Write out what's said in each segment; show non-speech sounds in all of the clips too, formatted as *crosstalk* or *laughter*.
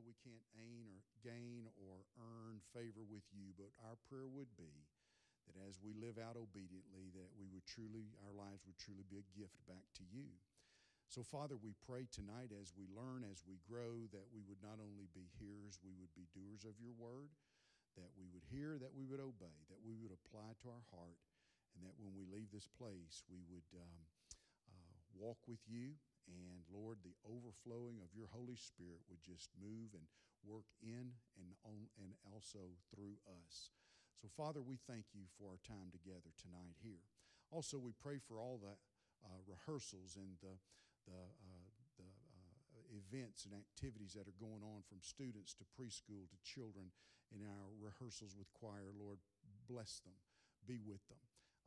know we can't gain or gain or earn favor with you, but our prayer would be that as we live out obediently, that we would truly, our lives would truly be a gift back to you. So, Father, we pray tonight as we learn, as we grow, that we would not only be hearers, we would be doers of your word, that we would hear, that we would obey, that we would apply to our heart, and that when we leave this place, we would um, uh, walk with you. And Lord, the overflowing of your Holy Spirit would just move and work in and on and also through us. So, Father, we thank you for our time together tonight here. Also, we pray for all the uh, rehearsals and the, the, uh, the uh, events and activities that are going on from students to preschool to children in our rehearsals with choir. Lord, bless them, be with them.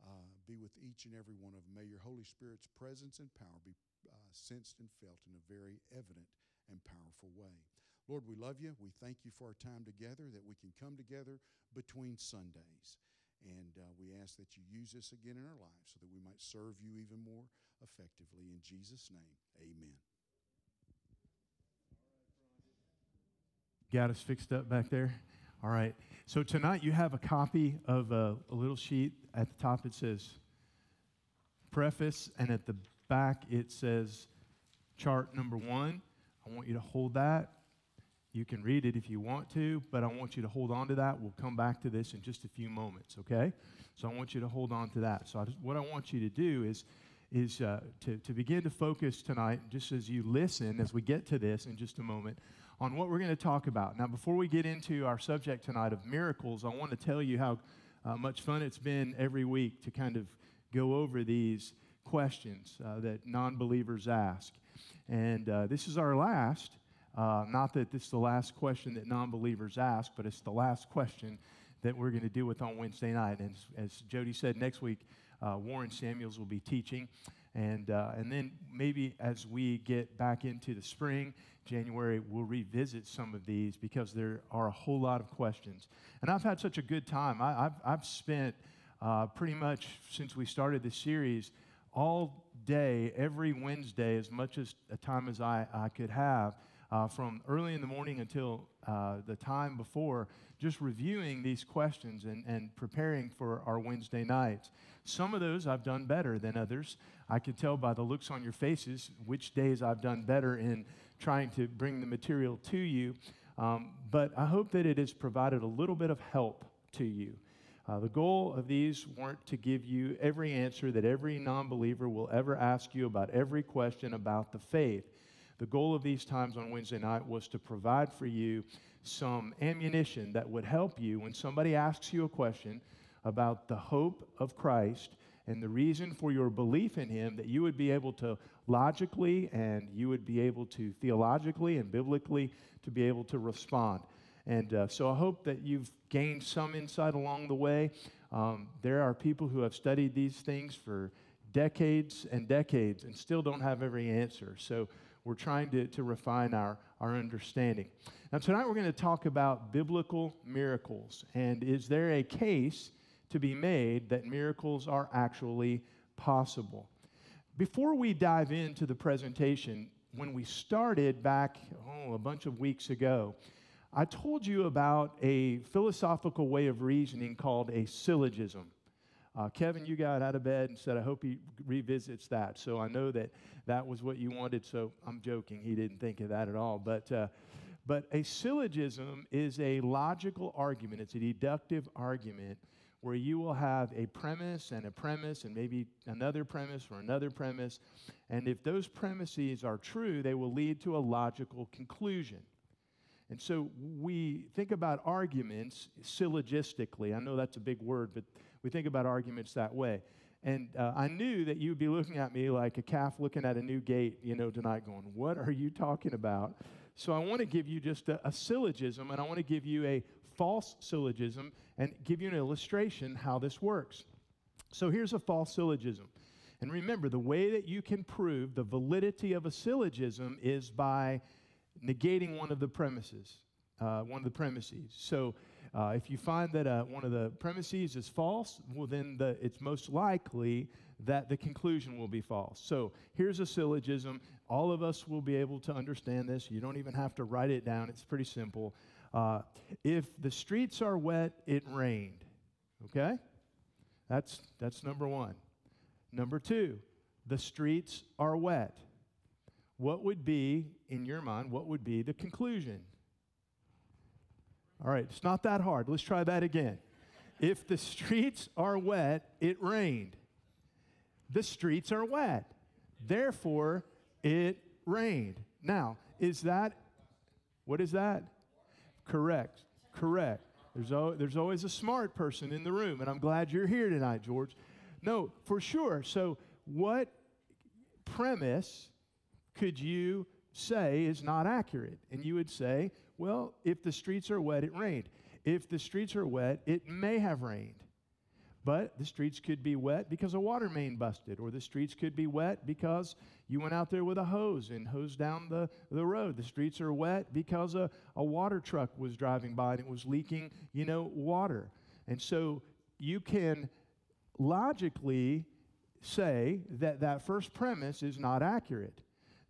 Uh, be with each and every one of them. May your Holy Spirit's presence and power be uh, sensed and felt in a very evident and powerful way. Lord, we love you. We thank you for our time together, that we can come together between Sundays. And uh, we ask that you use this again in our lives so that we might serve you even more effectively. In Jesus' name, amen. Got us fixed up back there? All right. So tonight you have a copy of a, a little sheet. At the top it says preface, and at the back it says chart number one. I want you to hold that. You can read it if you want to, but I want you to hold on to that. We'll come back to this in just a few moments, okay? So I want you to hold on to that. So I just, what I want you to do is, is uh, to, to begin to focus tonight, just as you listen, as we get to this in just a moment, on what we're going to talk about. Now, before we get into our subject tonight of miracles, I want to tell you how uh, much fun it's been every week to kind of go over these questions uh, that non believers ask. And uh, this is our last. Uh, not that this is the last question that non believers ask, but it's the last question that we're going to deal with on Wednesday night. And as, as Jody said, next week, uh, Warren Samuels will be teaching. And, uh, and then maybe as we get back into the spring, January, we'll revisit some of these because there are a whole lot of questions. And I've had such a good time. I, have I've spent uh, pretty much since we started this series all day, every Wednesday, as much as a time as I, I could have uh, from early in the morning until uh, the time before, just reviewing these questions and, and preparing for our Wednesday nights. Some of those I've done better than others. I can tell by the looks on your faces which days I've done better in trying to bring the material to you. Um, but I hope that it has provided a little bit of help to you. Uh, the goal of these weren't to give you every answer that every non believer will ever ask you about every question about the faith. The goal of these times on Wednesday night was to provide for you some ammunition that would help you when somebody asks you a question about the hope of Christ and the reason for your belief in Him, that you would be able to logically and you would be able to theologically and biblically to be able to respond. And uh, so I hope that you've gained some insight along the way. Um, there are people who have studied these things for decades and decades and still don't have every answer. So we're trying to, to refine our, our understanding. Now, tonight we're going to talk about biblical miracles. And is there a case to be made that miracles are actually possible? Before we dive into the presentation, when we started back oh, a bunch of weeks ago, I told you about a philosophical way of reasoning called a syllogism. Uh, Kevin, you got out of bed and said, I hope he revisits that. So I know that that was what you wanted. So I'm joking. He didn't think of that at all. But, uh, but a syllogism is a logical argument, it's a deductive argument where you will have a premise and a premise and maybe another premise or another premise. And if those premises are true, they will lead to a logical conclusion. And so we think about arguments syllogistically. I know that's a big word, but we think about arguments that way. And uh, I knew that you'd be looking at me like a calf looking at a new gate, you know, tonight, going, What are you talking about? So I want to give you just a, a syllogism, and I want to give you a false syllogism and give you an illustration how this works. So here's a false syllogism. And remember, the way that you can prove the validity of a syllogism is by negating one of the premises. Uh, one of the premises. So Uh, if you find that uh, one of the premises is false, well, then the, it's most likely that the conclusion will be false. So here's a syllogism. All of us will be able to understand this. You don't even have to write it down, it's pretty simple. Uh, if the streets are wet, it rained. Okay? That's, that's number one. Number two, the streets are wet. What would be, in your mind, what would be the conclusion? All right, it's not that hard. Let's try that again. If the streets are wet, it rained. The streets are wet. Therefore, it rained. Now, is that, what is that? Correct. Correct. There's, al- there's always a smart person in the room, and I'm glad you're here tonight, George. No, for sure. So, what premise could you say is not accurate? And you would say, well, if the streets are wet, it rained. If the streets are wet, it may have rained. But the streets could be wet because a water main busted, or the streets could be wet because you went out there with a hose and hosed down the, the road. The streets are wet because a, a water truck was driving by and it was leaking, you know, water. And so you can logically say that that first premise is not accurate.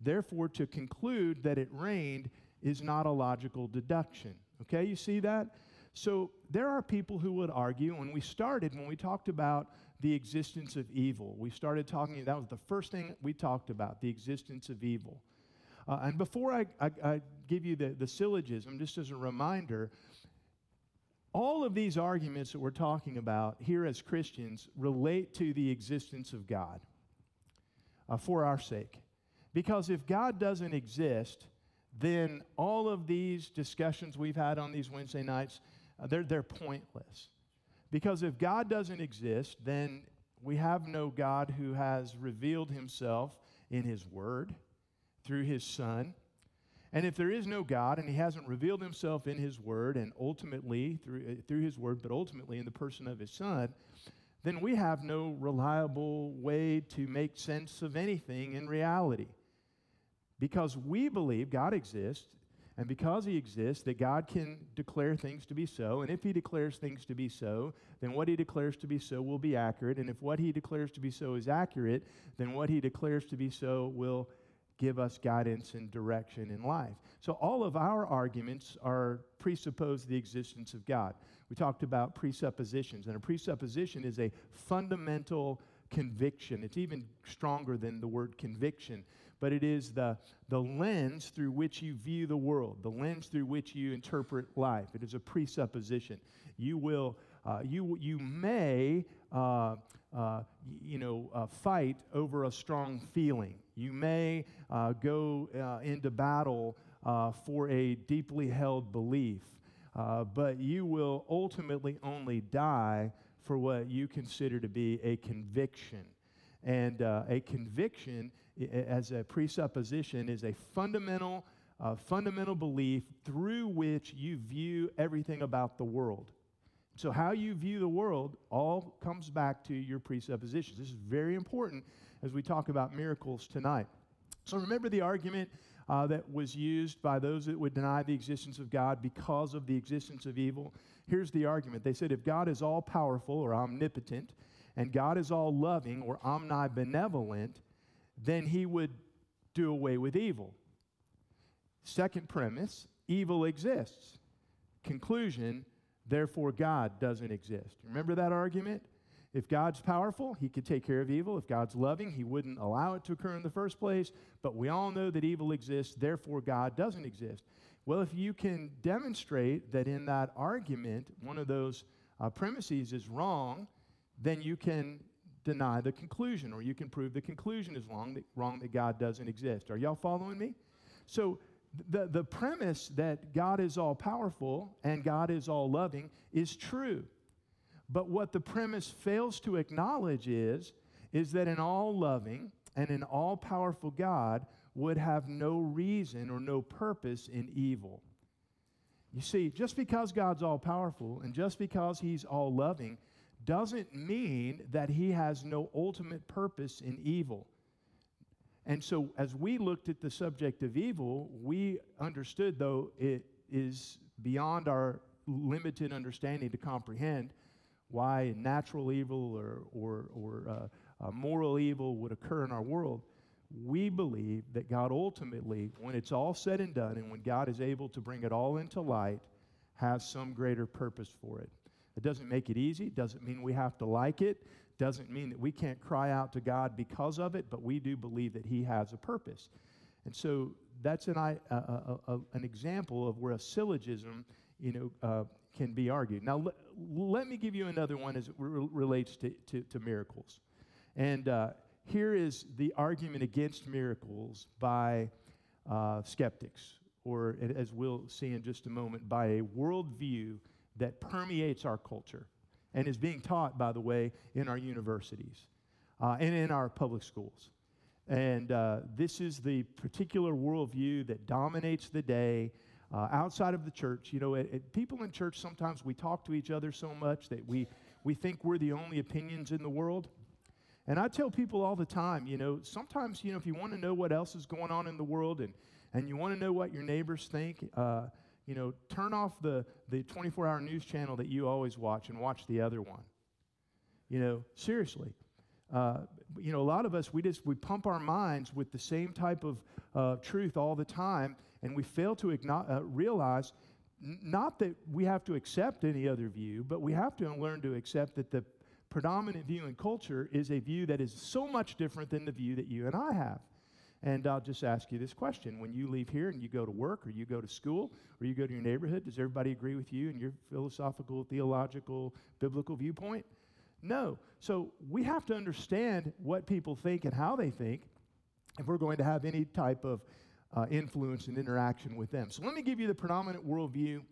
Therefore, to conclude that it rained is not a logical deduction. Okay, you see that? So there are people who would argue, when we started, when we talked about the existence of evil, we started talking, that was the first thing we talked about, the existence of evil. Uh, and before I, I, I give you the, the syllogism, just as a reminder, all of these arguments that we're talking about here as Christians relate to the existence of God uh, for our sake. Because if God doesn't exist, then all of these discussions we've had on these Wednesday nights, uh, they're, they're pointless. Because if God doesn't exist, then we have no God who has revealed himself in his word through his Son and if there is no God and he hasn't revealed himself in his word and ultimately through, uh, through his word, but ultimately in the person of his son, then we have no reliable way to make sense of anything in reality. Because we believe God exists, and because he exists, that God can declare things to be so. And if he declares things to be so, then what he declares to be so will be accurate. And if what he declares to be so is accurate, then what he declares to be so will give us guidance and direction in life. So all of our arguments are presuppose the existence of God. We talked about presuppositions, and a presupposition is a fundamental conviction. It's even stronger than the word conviction, but it is the, the lens through which you view the world, the lens through which you interpret life. It is a presupposition. You will, uh, you, you may, uh, uh, you know, uh, fight over a strong feeling. You may uh, go uh, into battle for a deeply held belief, but you will ultimately only die for what you consider to be a conviction. And a conviction, as a presupposition, is a fundamental, uh, fundamental belief through which you view everything about the world. So, how you view the world all comes back to your presuppositions. This is very important as we talk about miracles tonight. So remember the argument uh, that was used by those that would deny the existence of God because of the existence of evil? Here's the argument they said if God is all powerful or omnipotent, and God is all loving or omnibenevolent, then he would do away with evil. Second premise evil exists. Conclusion, therefore, God doesn't exist. Remember that argument? If God's powerful, he could take care of evil. If God's loving, he wouldn't allow it to occur in the first place. But we all know that evil exists, therefore God doesn't exist. Well, if you can demonstrate that in that argument one of those uh, premises is wrong, then you can deny the conclusion, or you can prove the conclusion is wrong, that, wrong that God doesn't exist. Are y'all following me? So the, the premise that God is all powerful and God is all loving is true. But what the premise fails to acknowledge is, is that an all loving and an all powerful God would have no reason or no purpose in evil. You see, just because God's all powerful and just because He's all loving doesn't mean that He has no ultimate purpose in evil. And so, as we looked at the subject of evil, we understood, though, it is beyond our limited understanding to comprehend why natural evil or, or, or uh, uh, moral evil would occur in our world, we believe that God ultimately, when it's all said and done, and when God is able to bring it all into light, has some greater purpose for it. It doesn't make it easy, doesn't mean we have to like it, doesn't mean that we can't cry out to God because of it, but we do believe that He has a purpose. And so that's an, uh, an example of where a syllogism you know, uh, can be argued. Now, l- let me give you another one as it re- relates to, to, to, miracles. And uh, here is the argument against miracles by uh, skeptics, or as we'll see in just a moment, by a worldview that permeates our culture and is being taught, by the way, in our universities uh, and in our public schools. And uh, this is the particular worldview that dominates the day uh, outside of the church. You know, it, it, people in church sometimes we talk to each other so much that we, we think we're the only opinions in the world. And I tell people all the time, you know, sometimes, you know, if you want to know what else is going on in the world and, and you want to know what your neighbors think, uh, you know, turn off the, the 24 hour news channel that you always watch and watch the other one. You know, seriously. Uh, you know, a lot of us, we just, we pump our minds with the same type of uh, truth all the time, and we fail to uh, realize not that we have to accept any other view, but we have to learn to accept that the predominant view in culture is a view that is so much different than the view that you and I have. And I'll just ask you this question. When you leave here and you go to work or you go to school or you go to your neighborhood, does everybody agree with you and your philosophical, theological, biblical viewpoint? No. So we have to understand what people think and how they think if we're going to have any type of uh, influence and interaction with them. So let me give you the predominant worldview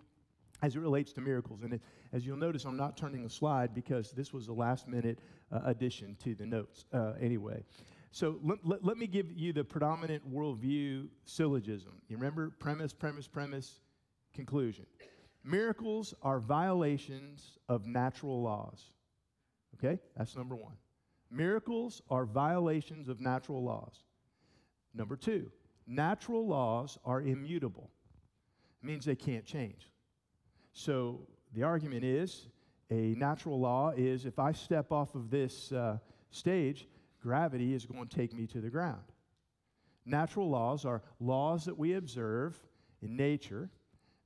as it relates to miracles. And it, as you'll notice, I'm not turning a slide because this was a last minute uh, addition to the notes uh, anyway. So let, let, let, me give you the predominant worldview syllogism. You remember premise, premise, premise, conclusion. Miracles are violations of natural laws. Okay? That's number one. Miracles are violations of natural laws. Number two, natural laws are immutable. It means they can't change. So the argument is a natural law is if I step off of this uh, stage, gravity is going to take me to the ground. Natural laws are laws that we observe in nature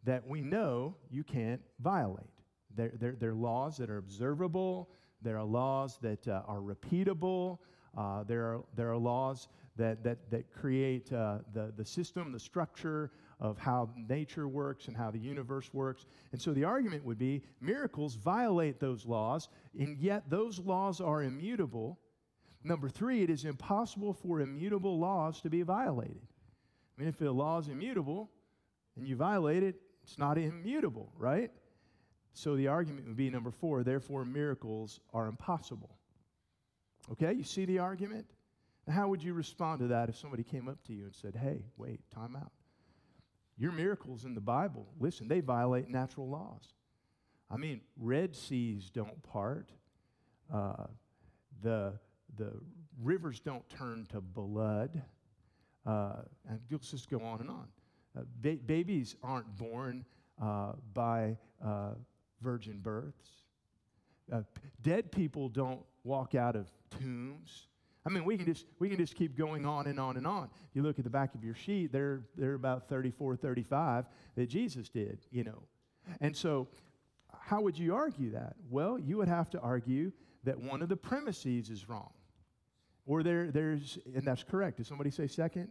that we know you can't violate. They're, they're, they're laws that are observable, there are laws that uh, are repeatable. Uh, there, are, there are laws that, that, that create uh, the, the system, the structure of how nature works and how the universe works. And so the argument would be miracles violate those laws, and yet those laws are immutable. Number three, it is impossible for immutable laws to be violated. I mean, if the law is immutable and you violate it, it's not immutable, right? So the argument would be number four, therefore, miracles are impossible. Okay, you see the argument? How would you respond to that if somebody came up to you and said, hey, wait, time out? Your miracles in the Bible, listen, they violate natural laws. I mean, Red Seas don't part, uh, the, the rivers don't turn to blood, uh, and let's just go on and on. Uh, ba- babies aren't born uh, by uh, virgin births. Uh, dead people don't walk out of tombs. I mean, we can just we can just keep going on and on and on. You look at the back of your sheet; they're they're about 34, 35 that Jesus did, you know. And so, how would you argue that? Well, you would have to argue that one of the premises is wrong, or there there's and that's correct. Did somebody say second?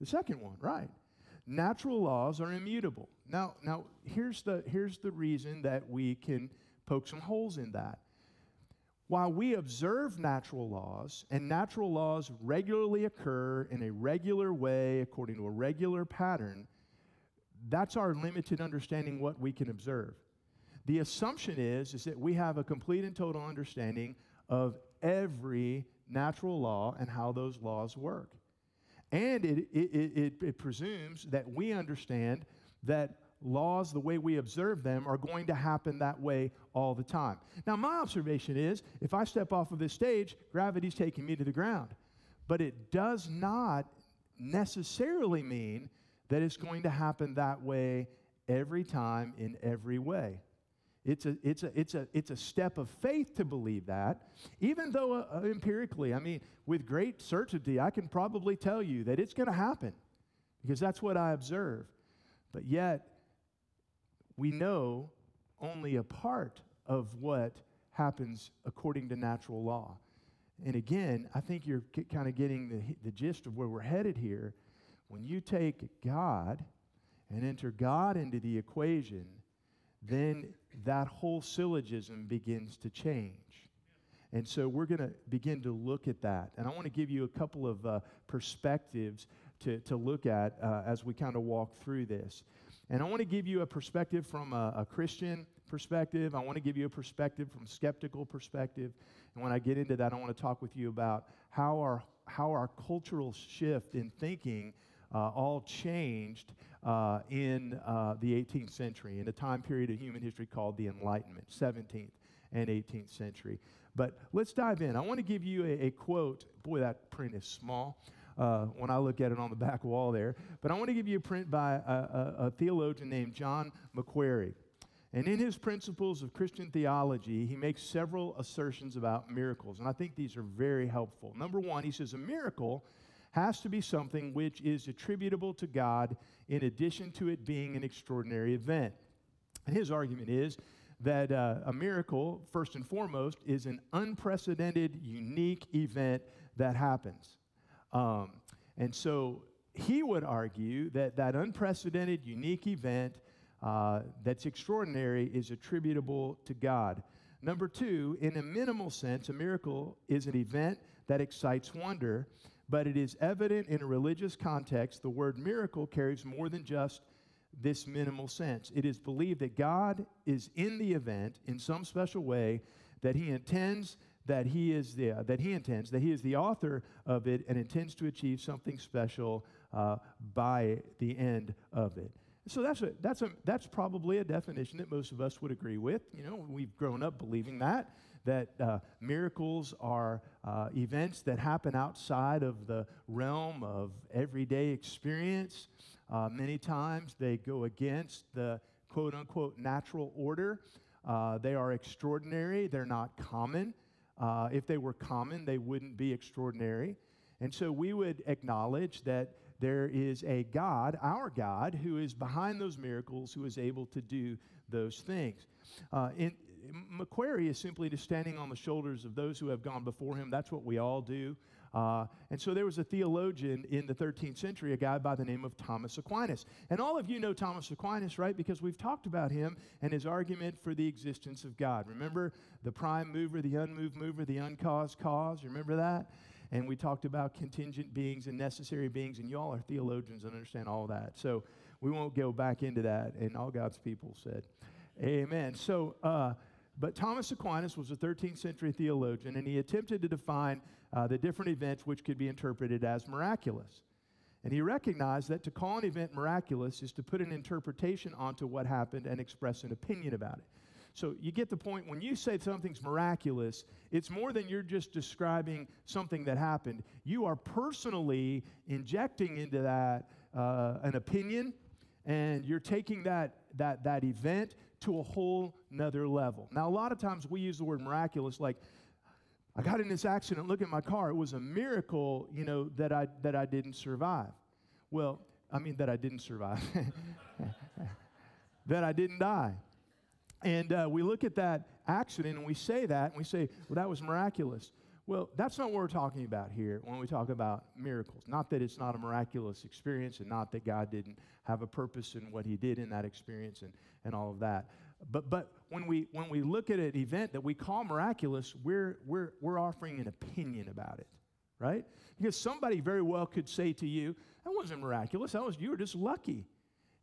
The second one, right? Natural laws are immutable. Now, now here's, the, here's the reason that we can poke some holes in that. While we observe natural laws, and natural laws regularly occur in a regular way according to a regular pattern, that's our limited understanding what we can observe. The assumption is, is that we have a complete and total understanding of every natural law and how those laws work. And it, it, it, it, presumes that we understand that laws, the way we observe them, are going to happen that way all the time. Now, my observation is if I step off of this stage, gravity's taking me to the ground. But it does not necessarily mean that it's going to happen that way every time in every way. It's a, it's, a, it's, a, it's a step of faith to believe that, even though uh, uh empirically, I mean, with great certainty, I can probably tell you that it's going to happen because that's what I observe. But yet, we know only a part of what happens according to natural law. And again, I think you're kind of getting the, the gist of where we're headed here. When you take God and enter God into the equation, then that whole syllogism begins to change. And so we're going to begin to look at that. And I want to give you a couple of uh, perspectives to, to look at uh, as we kind of walk through this. And I want to give you a perspective from a, a Christian perspective. I want to give you a perspective from a skeptical perspective. And when I get into that, I want to talk with you about how our, how our cultural shift in thinking uh, all changed uh, in uh, the 18th century, in a time period of human history called the Enlightenment, 17th and 18th century. But let's dive in. I want to give you a, a quote. Boy, that print is small. Uh, when I look at it on the back wall there. But I want to give you a print by a, a, a theologian named John Macquarrie. And in his principles of Christian theology, he makes several assertions about miracles. And I think these are very helpful. Number one, he says a miracle has to be something which is attributable to God in addition to it being an extraordinary event. And his argument is that uh, a miracle, first and foremost, is an unprecedented, unique event that happens. Um, and so he would argue that that unprecedented, unique event uh, that's extraordinary is attributable to God. Number two, in a minimal sense, a miracle is an event that excites wonder, but it is evident in a religious context the word miracle carries more than just this minimal sense. It is believed that God is in the event in some special way, that He intends that He is the, uh, that He intends that He is the author of it and intends to achieve something special uh, by the end of it. So that's a, that's a that's probably a definition that most of us would agree with. You know, we've grown up believing that that uh, miracles are uh, events that happen outside of the realm of everyday experience. Uh, many times they go against the quote unquote natural order. Uh, they are extraordinary. They're not common. Uh, if they were common, they wouldn't be extraordinary. And so we would acknowledge that there is a God, our God, who is behind those miracles, who is able to do those things. Uh, in, Macquarrie is simply just standing on the shoulders of those who have gone before him. That's what we all do. Uh, and so there was a theologian in the 13th century, a guy by the name of Thomas Aquinas. And all of you know Thomas Aquinas, right? Because we've talked about him and his argument for the existence of God. Remember the prime mover, the unmoved mover, the uncaused cause? Remember that? and we talked about contingent beings and necessary beings, and y'all are theologians and understand all that. So we won't go back into that. And all God's people said, Amen. So, uh, but Thomas Aquinas was a 13th century theologian, and he attempted to define uh, the different events which could be interpreted as miraculous. And he recognized that to call an event miraculous is to put an interpretation onto what happened and express an opinion about it. So you get the point. When you say something's miraculous, it's more than you're just describing something that happened. You are personally injecting into that uh, an opinion, and you're taking that, that, that event to a whole nother level. Now, a lot of times we use the word miraculous like, I got in this accident, look at my car. It was a miracle, you know, that I, that I didn't survive. Well, I mean, that I didn't survive, *laughs* that I didn't die. And uh, we look at that accident and we say that, and we say, well, that was miraculous. Well, that's not what we're talking about here when we talk about miracles. Not that it's not a miraculous experience and not that God didn't have a purpose in what he did in that experience and, and all of that. But, but when, we, when we look at an event that we call miraculous, we're, we're, we're offering an opinion about it, right? Because somebody very well could say to you, that wasn't miraculous. That was, you were just lucky.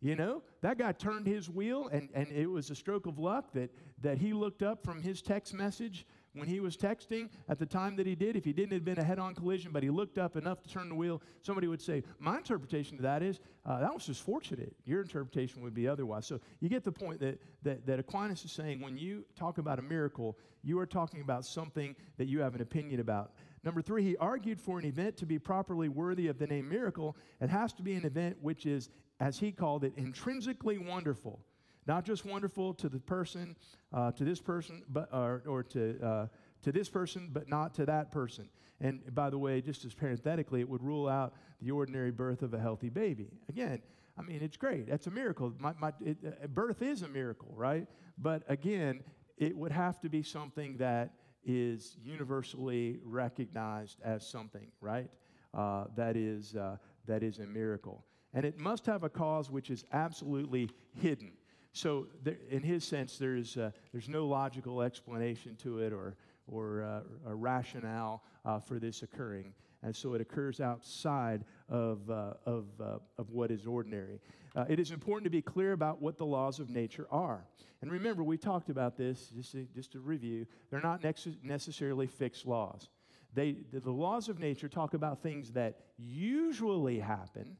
You know, that guy turned his wheel, and, and it was a stroke of luck that, that he looked up from his text message when he was texting at the time that he did. If he didn't have been a head on collision, but he looked up enough to turn the wheel, somebody would say, My interpretation of that is uh, that was just fortunate. Your interpretation would be otherwise. So you get the point that, that, that Aquinas is saying when you talk about a miracle, you are talking about something that you have an opinion about. Number three, he argued for an event to be properly worthy of the name miracle. It has to be an event which is, as he called it, intrinsically wonderful. Not just wonderful to the person, uh, to this person, but, or, or to, uh, to this person, but not to that person. And by the way, just as parenthetically, it would rule out the ordinary birth of a healthy baby. Again, I mean, it's great. That's a miracle. My, my, it, uh, birth is a miracle, right? But again, it would have to be something that is universally recognized as something, right? Uh, that, is, uh, that is a miracle. And it must have a cause which is absolutely hidden. So, there, in his sense, there's, uh, there's no logical explanation to it or, or uh, a rationale uh, for this occurring. And so it occurs outside of, uh, of, uh, of what is ordinary. Uh, it is important to be clear about what the laws of nature are. And remember, we talked about this, just to, just to review, they're not necessarily fixed laws. They, the laws of nature talk about things that usually happen,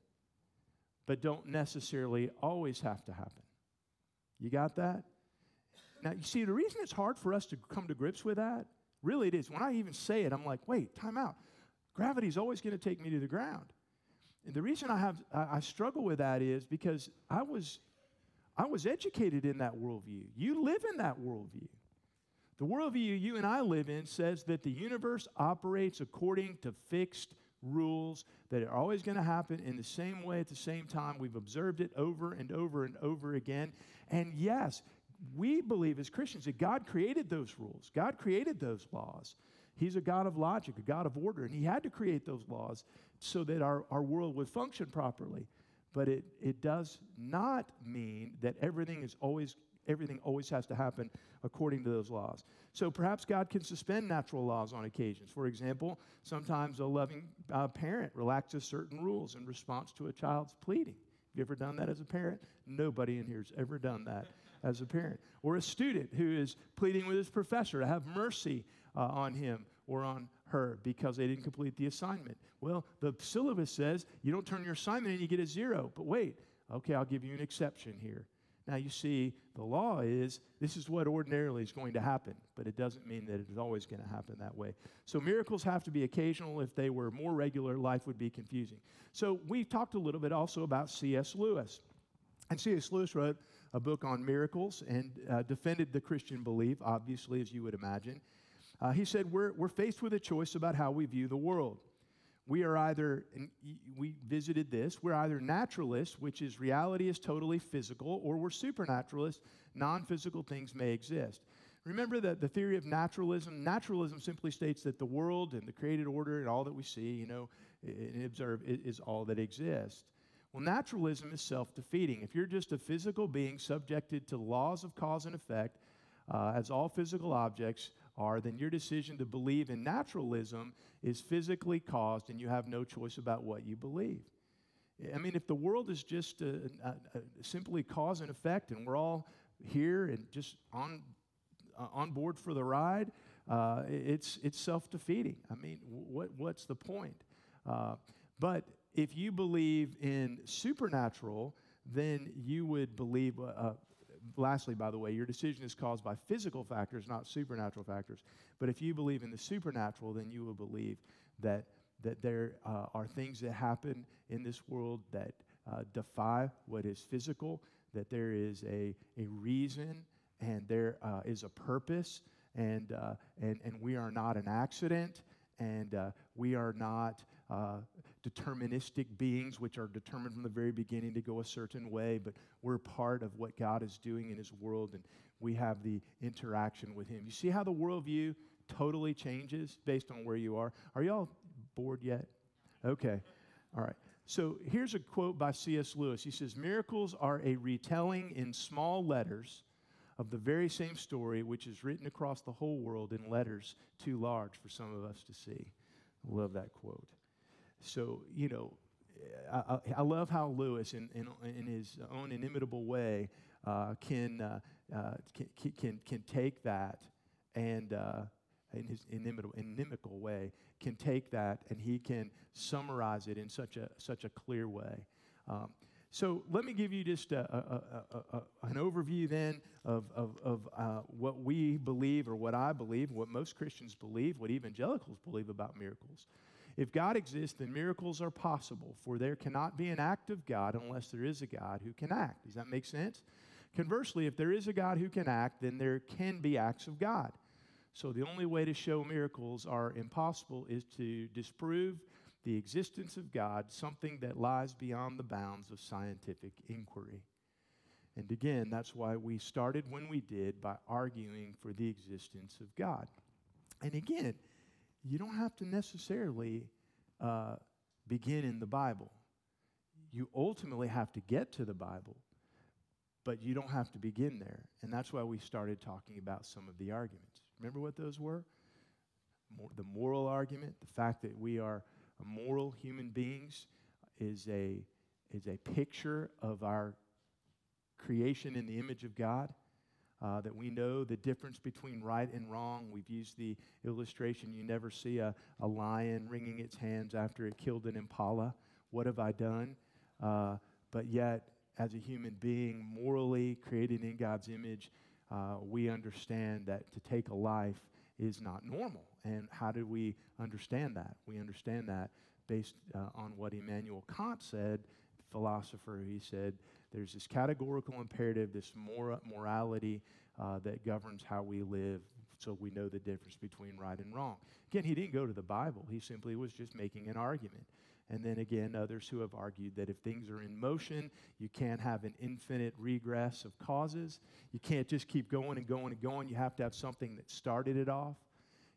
but don't necessarily always have to happen. You got that? Now, you see, the reason it's hard for us to come to grips with that, really it is. When I even say it, I'm like, wait, time out. Gravity's always going to take me to the ground. And the reason I, have, I, I struggle with that is because I was, I was educated in that worldview. You live in that worldview. The worldview you and I live in says that the universe operates according to fixed rules that are always going to happen in the same way at the same time. We've observed it over and over and over again. And yes, we believe as Christians that God created those rules, God created those laws. He's a God of logic, a God of order, and He had to create those laws so that our, our world would function properly. But it, it does not mean that everything is always everything always has to happen according to those laws. So perhaps God can suspend natural laws on occasions. For example, sometimes a loving uh, parent relaxes certain rules in response to a child's pleading. Have you ever done that as a parent? Nobody in here has ever done that *laughs* as a parent. Or a student who is pleading with his professor to have mercy uh, on him or on her because they didn't complete the assignment. Well, the syllabus says you don't turn your assignment and you get a zero. But wait, okay, I'll give you an exception here. Now, you see, the law is this is what ordinarily is going to happen, but it doesn't mean that it is always going to happen that way. So, miracles have to be occasional. If they were more regular, life would be confusing. So, we talked a little bit also about C.S. Lewis. And C.S. Lewis wrote a book on miracles and uh, defended the Christian belief, obviously, as you would imagine. Uh, he said, we're, we're faced with a choice about how we view the world. We are either, we visited this, we're either naturalists, which is reality is totally physical, or we're supernaturalists, non physical things may exist. Remember that the theory of naturalism, naturalism simply states that the world and the created order and all that we see, you know, and observe is all that exists. Well, naturalism is self defeating. If you're just a physical being subjected to laws of cause and effect, uh, as all physical objects, are, then your decision to believe in naturalism is physically caused and you have no choice about what you believe. I mean, if the world is just simply cause and effect and we're all here and just on, uh, on board for the ride, uh, it's, it's self defeating. I mean, what, what's the point? Uh, but if you believe in supernatural, then you would believe uh, lastly, by the way, your decision is caused by physical factors, not supernatural factors. But if you believe in the supernatural, then you will believe that, that there uh, are things that happen in this world that uh, defy what is physical, that there is a, a reason and there uh, is a purpose, and, uh, and, and we are not an accident, and uh, we are not uh, deterministic beings, which are determined from the very beginning to go a certain way, but we're part of what God is doing in His world, and we have the interaction with Him. You see how the worldview totally changes based on where you are? Are y'all bored yet? Okay. All right. So here's a quote by C.S. Lewis. He says, Miracles are a retelling in small letters of the very same story, which is written across the whole world in letters too large for some of us to see. I love that quote. So, you know, I, I, love how Lewis, in, in, in, his own inimitable way, uh, can, uh, uh, can, can, can take that and, uh, in his inimitable, inimical way, can take that and he can summarize it in such a, such a clear way. Um, So let me give you just a, a, a, an overview then of, of, of uh, what we believe or what I believe, what most Christians believe, what evangelicals believe about miracles. If God exists, then miracles are possible, for there cannot be an act of God unless there is a God who can act. Does that make sense? Conversely, if there is a God who can act, then there can be acts of God. So the only way to show miracles are impossible is to disprove the existence of God, something that lies beyond the bounds of scientific inquiry. And again, that's why we started when we did by arguing for the existence of God. And again, you don't have to necessarily uh, begin in the Bible. You ultimately have to get to the Bible, but you don't have to begin there. And that's why we started talking about some of the arguments. Remember what those were? the moral argument, the fact that we are moral human beings, is a, is a picture of our creation in the image of God. Uh, that we know the difference between right and wrong. We've used the illustration you never see a, a lion wringing its hands after it killed an impala. What have I done? Uh, but yet, as a human being, morally created in God's image, uh, we understand that to take a life is not normal. And how do we understand that? We understand that based uh, on what Immanuel Kant said, philosopher. He said there's this categorical imperative, this mor- morality uh, that governs how we live, so we know the difference between right and wrong. Again, he didn't go to the Bible, he simply was just making an argument. And then again, others who have argued that if things are in motion, you can't have an infinite regress of causes. You can't just keep going and going and going. You have to have something that started it off.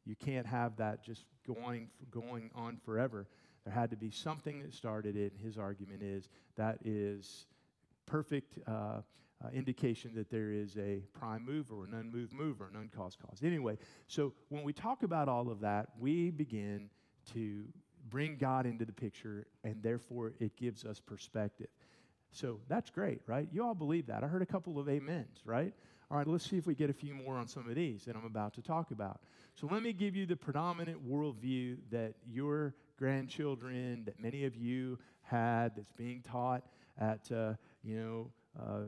You can't have that just going, going on forever. There had to be something that started it. His argument is that is perfect uh, uh, indication that there is a prime mover, an unmoved mover, an uncaused cause. Anyway, so when we talk about all of that, we begin to bring God into the picture, and therefore it gives us perspective. So that's great, right? You all believe that. I heard a couple of amens, right? All right, let's see if we get a few more on some of these that I'm about to talk about. So let me give you the predominant worldview that your grandchildren, that many of you had, that's being taught at, uh, you know, uh,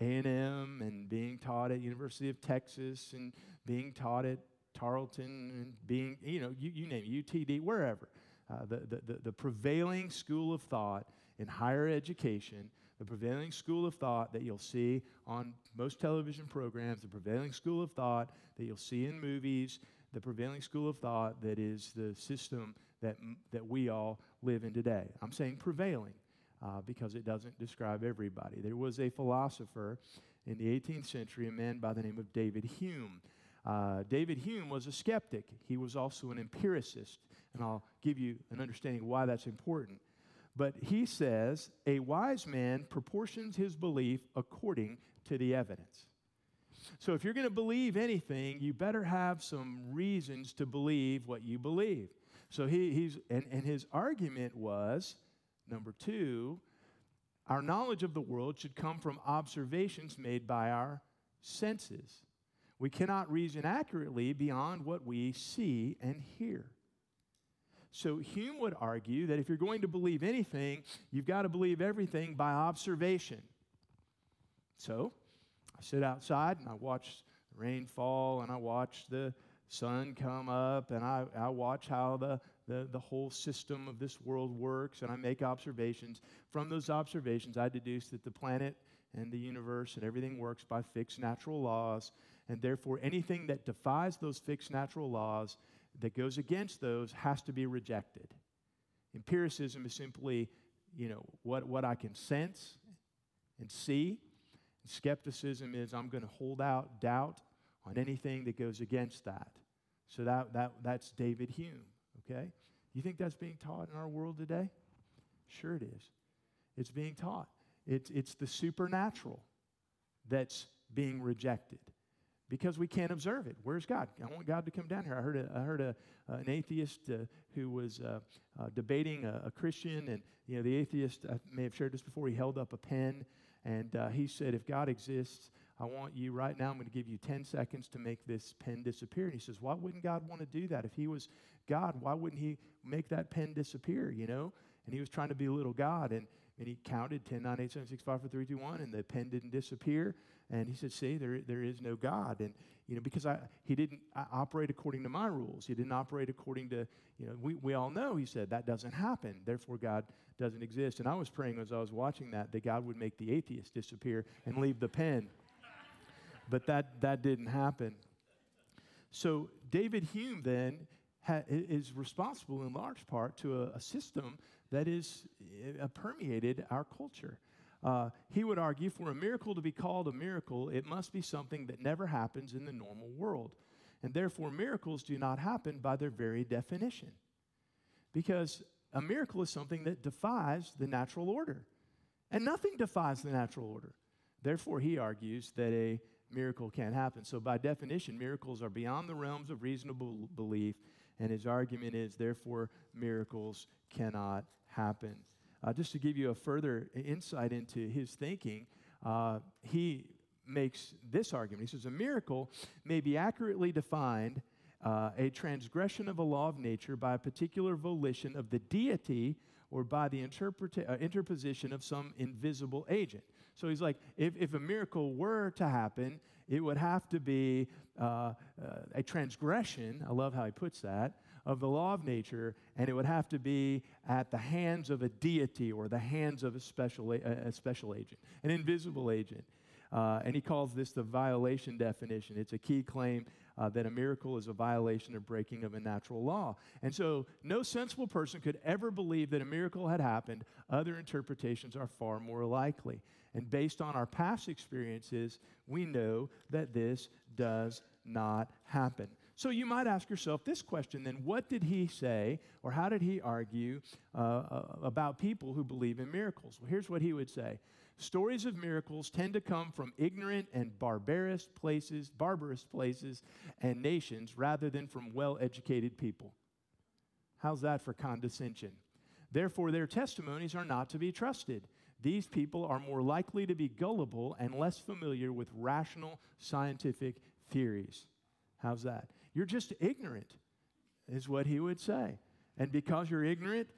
A&M and being taught at University of Texas and being taught at Tarleton and being, you know, you, you name it, UTD, wherever. Uh, the, the, the prevailing school of thought in higher education, the prevailing school of thought that you'll see on most television programs, the prevailing school of thought that you'll see in movies, the prevailing school of thought that is the system that, that we all live in today. I'm saying prevailing uh, because it doesn't describe everybody. There was a philosopher in the 18th century, a man by the name of David Hume. Uh, David Hume was a skeptic. He was also an empiricist and I'll give you an understanding why that's important. But he says, a wise man proportions his belief according to the evidence. So if you're going to believe anything, you better have some reasons to believe what you believe. So he, he's, and, and his argument was number two, our knowledge of the world should come from observations made by our senses. We cannot reason accurately beyond what we see and hear. So Hume would argue that if you're going to believe anything, you've got to believe everything by observation. So I sit outside and I watch the rain fall and I watch the sun come up and I, I watch how the, the, the whole system of this world works and I make observations. From those observations, I deduce that the planet and the universe and everything works by fixed natural laws, and therefore anything that defies those fixed natural laws that goes against those has to be rejected. Empiricism is simply, you know, what, what I can sense and see. Skepticism is I'm going to hold out doubt on anything that goes against that. So that, that, that's David Hume, okay? You think that's being taught in our world today? Sure it is. It's being taught. It's, it's the supernatural that's being rejected because we can't observe it. Where's God? I want God to come down here. I heard, a, I heard a, an atheist uh, who was uh, uh debating a, a, Christian, and you know the atheist I may have shared this before. He held up a pen, and uh, he said, "If God exists, I want you right now. I'm going to give you 10 seconds to make this pen disappear." And he says, "Why wouldn't God want to do that? If He was God, why wouldn't He make that pen disappear? You know?" And he was trying to be a little God, and and he counted 10, 9, 8, 7, 6, 5, 4, 3, 2, 1, and the pen didn't disappear. And he said, See, there, there is no God. And, you know, because I, he didn't operate according to my rules. He didn't operate according to, you know, we, we all know, he said, that doesn't happen. Therefore, God doesn't exist. And I was praying as I was watching that, that God would make the atheist disappear and leave the pen. But that, that didn't happen. So David Hume then ha- is responsible in large part to a, a system that is uh, permeated our culture. Uh, he would argue for a miracle to be called a miracle, it must be something that never happens in the normal world. And therefore, miracles do not happen by their very definition. Because a miracle is something that defies the natural order. And nothing defies the natural order. Therefore, he argues that a miracle can't happen. So, by definition, miracles are beyond the realms of reasonable belief. And his argument is, therefore, miracles cannot happen. Uh, just to give you a further insight into his thinking, uh, he makes this argument. He says, A miracle may be accurately defined uh, a transgression of a law of nature by a particular volition of the deity or by the interpreta- uh, interposition of some invisible agent. So he's like, if, if a miracle were to happen, it would have to be uh, uh, a transgression, I love how he puts that, of the law of nature, and it would have to be at the hands of a deity or the hands of a special, a, special agent, an invisible agent. Uh, and he calls this the violation definition. It's a key claim uh, that a miracle is a violation or breaking of a natural law. And so, no sensible person could ever believe that a miracle had happened. Other interpretations are far more likely. And based on our past experiences, we know that this does not happen. So you might ask yourself this question then what did he say, or how did he argue uh, uh, about people who believe in miracles? Well, here's what he would say Stories of miracles tend to come from ignorant and barbarous places, barbarous places and nations rather than from well educated people. How's that for condescension? Therefore, their testimonies are not to be trusted. These people are more likely to be gullible and less familiar with rational scientific theories. How's that? You're just ignorant, is what he would say. And because you're ignorant,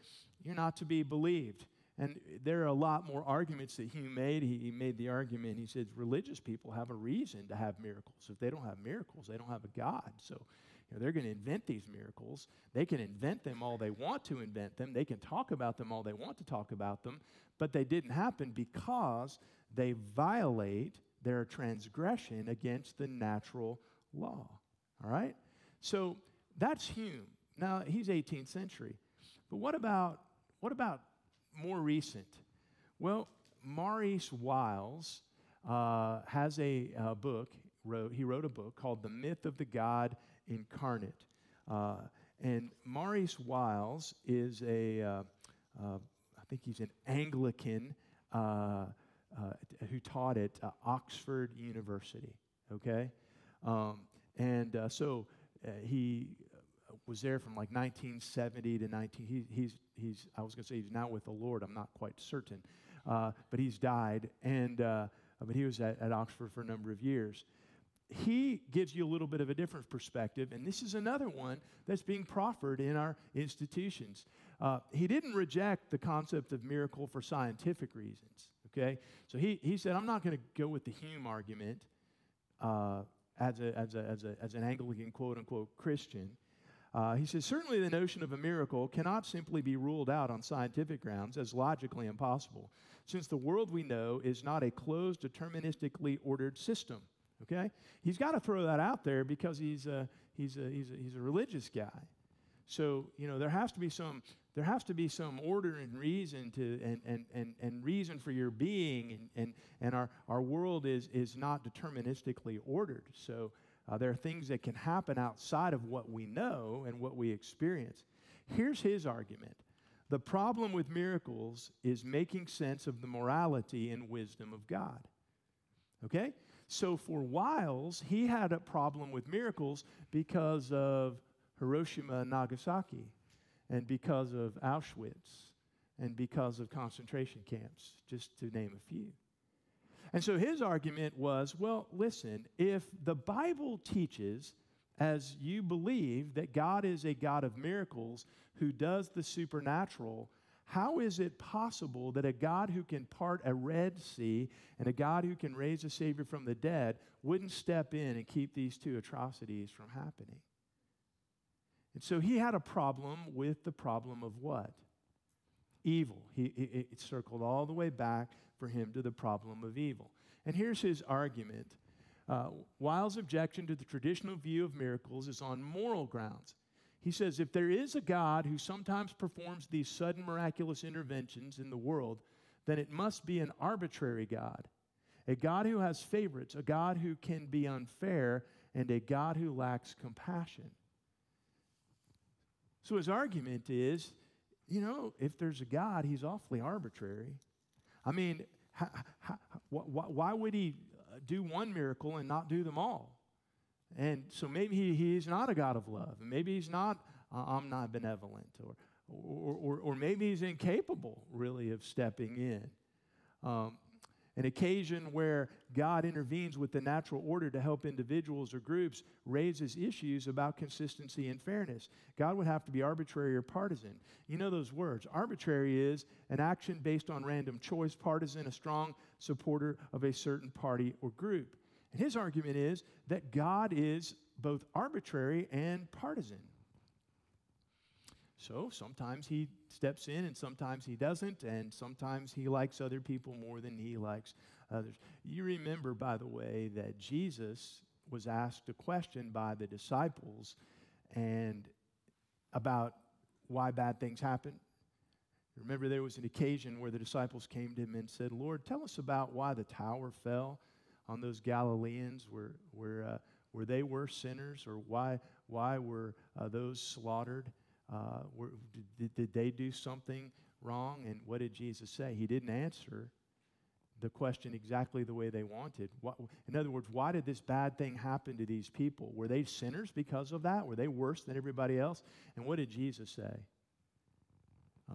you're not to be believed. And there are a lot more arguments that he made. He, made the argument, he said, religious people have a reason to have miracles. If they don't have miracles, they don't have a God. So you know, they're going to invent these miracles. They can invent them all they want to invent them. They can talk about them all they want to talk about them. But they didn't happen because they violate their transgression against the natural law. All right? So that's Hume. Now, he's 18th century. But what about, what about more recent? Well, Maurice Wiles uh, has a uh, book. Wrote, he wrote a book called "The Myth of the God Incarnate," uh, and Maurice Wiles is a, uh, uh, I think he's an Anglican uh, who taught at Oxford University. Okay, um, and so he was there from like 1970 to 19. He, he's he's I was going to say he's now with the Lord. I'm not quite certain, uh, but he's died, and uh, but he was at, at Oxford for a number of years. He gives you a little bit of a different perspective, and this is another one that's being proffered in our institutions. Uh, he didn't reject the concept of miracle for scientific reasons. Okay, so he he said I'm not going to go with the Hume argument. Uh, as, a, as, a, as, a, as an Anglican quote unquote Christian. Uh, he says, certainly the notion of a miracle cannot simply be ruled out on scientific grounds as logically impossible, since the world we know is not a closed, deterministically ordered system. Okay? He's got to throw that out there because he's a, he's, a, he's, a, he's a religious guy. So, you know, there has to be some, there has to be some order and reason to, and, and, and, and reason for your being, and, and, and our, our world is, is not deterministically ordered. So, uh, there are things that can happen outside of what we know and what we experience. Here's his argument the problem with miracles is making sense of the morality and wisdom of God. Okay? So for Wiles, he had a problem with miracles because of Hiroshima and Nagasaki, and because of Auschwitz, and because of concentration camps, just to name a few. And so his argument was well, listen, if the Bible teaches, as you believe, that God is a God of miracles who does the supernatural, How is it possible that a God who can part a Red Sea and a God who can raise a Savior from the dead wouldn't step in and keep these two atrocities from happening? And so he had a problem with the problem of what? Evil. He, it, circled all the way back for him to the problem of evil. And here's his argument. Uh, Wiles' objection to the traditional view of miracles is on moral grounds. He says if there is a God who sometimes performs these sudden miraculous interventions in the world, then it must be an arbitrary God, a God who has favorites, a God who can be unfair, and a God who lacks compassion. So his argument is you know, if there's a God, he's awfully arbitrary. I mean, how, how, why would he uh, do one miracle and not do them all? And so maybe he, he's not a God of love. Maybe he's not, I'm not benevolent. Or, or, or, or, maybe he's incapable, really, of stepping in. Um, an occasion where God intervenes with the natural order to help individuals or groups raises issues about consistency and fairness. God would have to be arbitrary or partisan. You know those words. Arbitrary is an action based on random choice, partisan, a strong supporter of a certain party or group. And his argument is that God is both arbitrary and partisan. So sometimes he steps in and sometimes he doesn't, and sometimes he likes other people more than he likes others. You remember, by the way, that Jesus was asked a question by the disciples and about why bad things happen. Remember, there was an occasion where the disciples came to him and said, Lord, tell us about why the tower fell on those Galileans where, where, uh, where they were sinners, or why, why were uh, those slaughtered? Uh, were, did, did they do something wrong? And what did Jesus say? He didn't answer the question exactly the way they wanted. What, in other words, why did this bad thing happen to these people? Were they sinners because of that? Were they worse than everybody else? And what did Jesus say?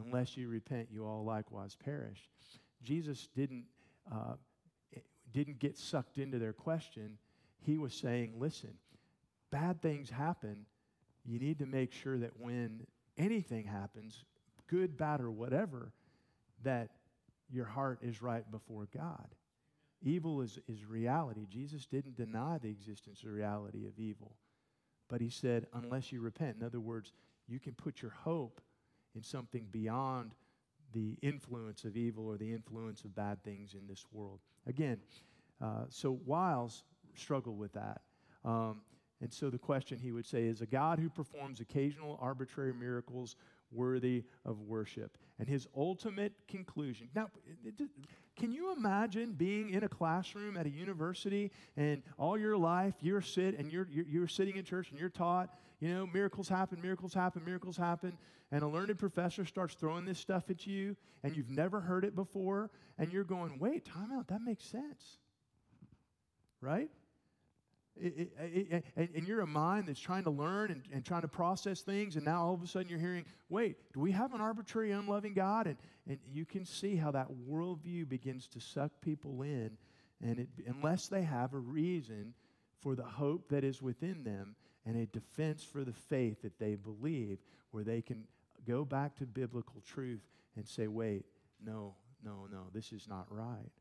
Unless you repent, you all likewise perish. Jesus didn't, uh, didn't get sucked into their question. He was saying, listen, bad things happen you need to make sure that when anything happens, good, bad, or whatever, that your heart is right before God. Evil is, is reality. Jesus didn't deny the existence or reality of evil, but he said, unless you repent. In other words, you can put your hope in something beyond the influence of evil or the influence of bad things in this world. Again, uh, so Wiles struggled with that. Um, and so the question he would say is a God who performs occasional arbitrary miracles worthy of worship. And his ultimate conclusion. Now, can you imagine being in a classroom at a university and all your life you're sit and you're, you're, you're sitting in church and you're taught, you know, miracles happen, miracles happen, miracles happen, and a learned professor starts throwing this stuff at you and you've never heard it before and you're going, wait, time out, that makes sense. Right? It, it, it, and you're a mind that's trying to learn and, and trying to process things, and now all of a sudden you're hearing, wait, do we have an arbitrary, unloving God? And, and you can see how that worldview begins to suck people in, and unless they have a reason for the hope that is within them and a defense for the faith that they believe, where they can go back to biblical truth and say, wait, no, no, no, this is not right.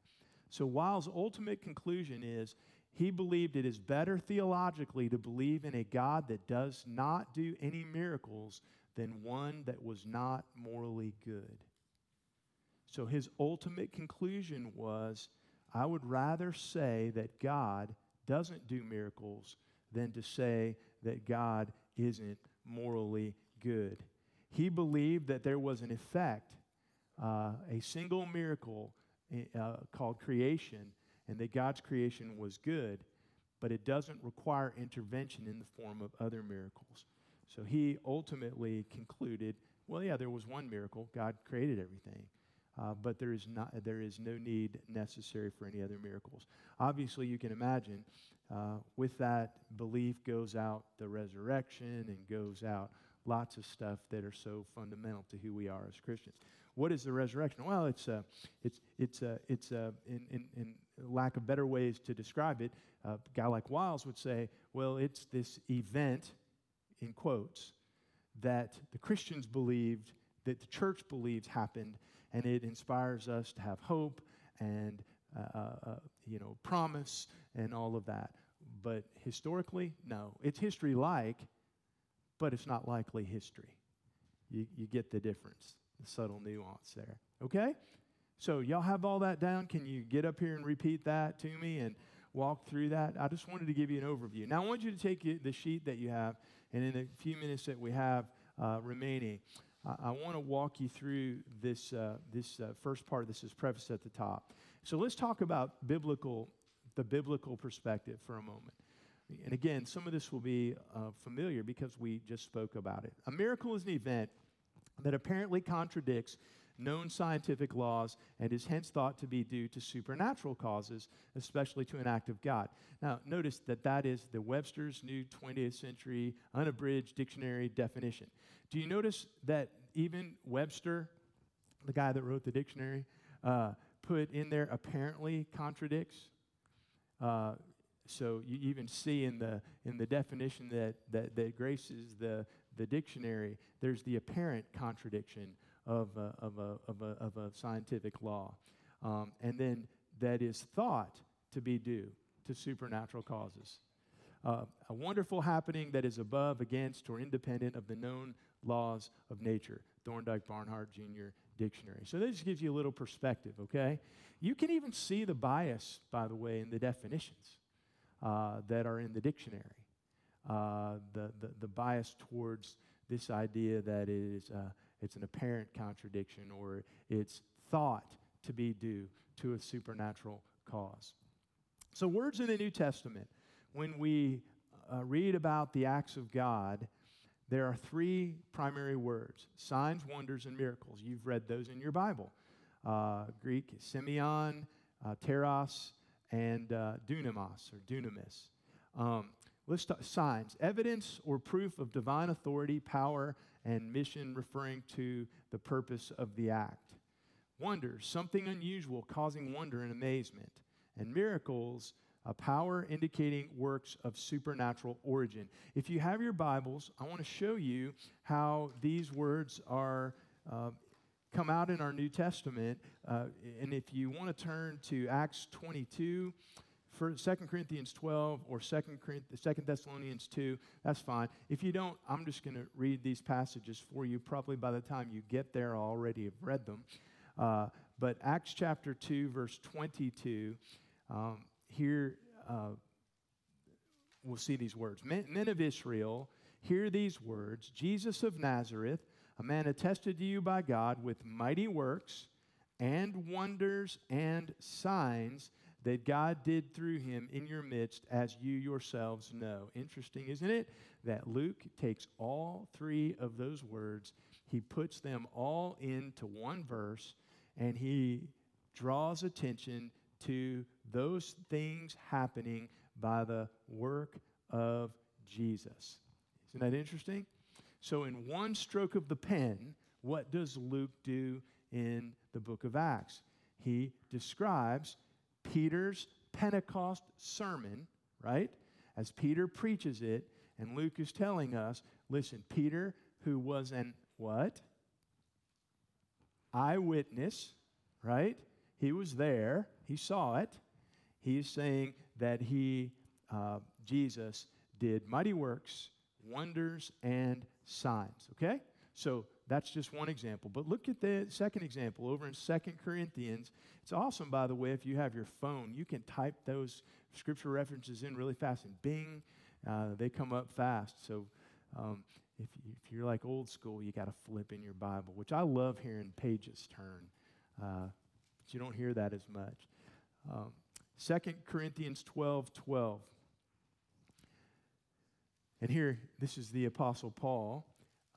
So, Wiles' ultimate conclusion is he believed it is better theologically to believe in a God that does not do any miracles than one that was not morally good. So his ultimate conclusion was I would rather say that God doesn't do miracles than to say that God isn't morally good. He believed that there was an effect, uh, a single miracle uh, called creation and that God's creation was good, but it doesn't require intervention in the form of other miracles. So he ultimately concluded, well, yeah, there was one miracle. God created everything. Uh, but there is, not, there is no need necessary for any other miracles. Obviously, you can imagine uh, with that belief goes out the resurrection and goes out lots of stuff that are so fundamental to who we are as Christians. What is the resurrection? Well, it's, uh, it's, it's, uh, it's uh, in, in, in lack of better ways to describe it, a guy like Wiles would say, well, it's this event, in quotes, that the Christians believed that the church believes happened, and it inspires us to have hope and uh, uh, uh, you know promise and all of that. But historically, no, it's history like, but it's not likely history. You, you get the difference, the subtle nuance there. Okay? So, y'all have all that down? Can you get up here and repeat that to me and walk through that? I just wanted to give you an overview. Now, I want you to take the sheet that you have, and in the few minutes that we have uh, remaining, I, want to walk you through this, uh, this uh, first part. This is preface at the top. So, let's talk about biblical, the biblical perspective for a moment. And again, some of this will be uh, familiar because we just spoke about it. A miracle is an event that apparently contradicts known scientific laws and is hence thought to be due to supernatural causes, especially to an act of God. Now, notice that that is the Webster's New 20th Century Unabridged Dictionary definition. Do you notice that even Webster, the guy that wrote the dictionary, uh, put in there apparently contradicts? Uh, so you even see in the in the definition that that, that graces the the dictionary, there's the apparent contradiction of a, of a, of a, of a scientific law. Um, and then that is thought to be due to supernatural causes. Uh, a wonderful happening that is above, against, or independent of the known laws of nature. Thorndike Barnhart Jr. Dictionary. So this gives you a little perspective, okay? You can even see the bias, by the way, in the definitions uh, that are in the dictionary. Uh, the, the, the, bias towards this idea that it is, uh, it's an apparent contradiction or it's thought to be due to a supernatural cause. So, words in the New Testament, when we uh, read about the acts of God, there are three primary words signs, wonders, and miracles. You've read those in your Bible uh, Greek, semeion, uh, teros, and uh, dunamos or dunamis. Um, let's signs, evidence or proof of divine authority, power, and mission referring to the purpose of the act. Wonder, something unusual causing wonder and amazement. And miracles, a power indicating works of supernatural origin. If you have your Bibles, I want to show you how these words are. Uh, come out in our New Testament. Uh, and if you want to turn to Acts 22, for 2 Corinthians 12 or 2 Thessalonians 2, that's fine. If you don't, I'm just going to read these passages for you. Probably by the time you get there, I already have read them. Uh, but Acts chapter 2, verse 22, um, here uh, we'll see these words. Men, men of Israel, hear these words Jesus of Nazareth, a man attested to you by God with mighty works and wonders and signs that God did through him in your midst, as you yourselves know. Interesting, isn't it? That Luke takes all three of those words, he puts them all into one verse, and he draws attention to those things happening by the work of Jesus. Isn't that interesting? So, in one stroke of the pen, what does Luke do in the book of Acts? He describes Peter's Pentecost sermon, right? As Peter preaches it, and Luke is telling us listen, Peter, who was an what? Eyewitness, right? He was there, he saw it. He is saying that he, uh, Jesus, did mighty works, wonders, and signs, okay? So that's just one example. But look at the second example over in Second Corinthians. It's awesome, by the way, if you have your phone, you can type those scripture references in really fast, and bing, uh, they come up fast. So um, if, if, you're like old school, you got to flip in your Bible, which I love hearing pages turn, uh, but you don't hear that as much. Um, 2 Corinthians 12 12. And here, this is the Apostle Paul.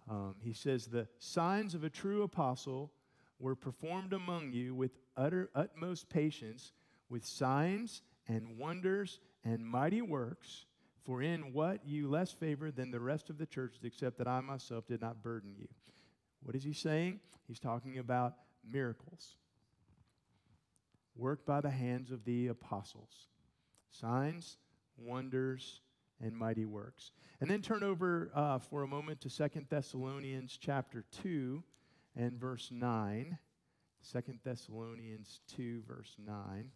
Um, he says, The signs of a true apostle were performed among you with utter, utmost patience, with signs and wonders and mighty works. For in what you less favor than the rest of the churches, except that I myself did not burden you. What is he saying? He's talking about miracles worked by the hands of the apostles, signs, wonders, and mighty works. And then turn over uh, for a moment to Second Thessalonians chapter 2, and verse 9. 2 Thessalonians 2, verse 9.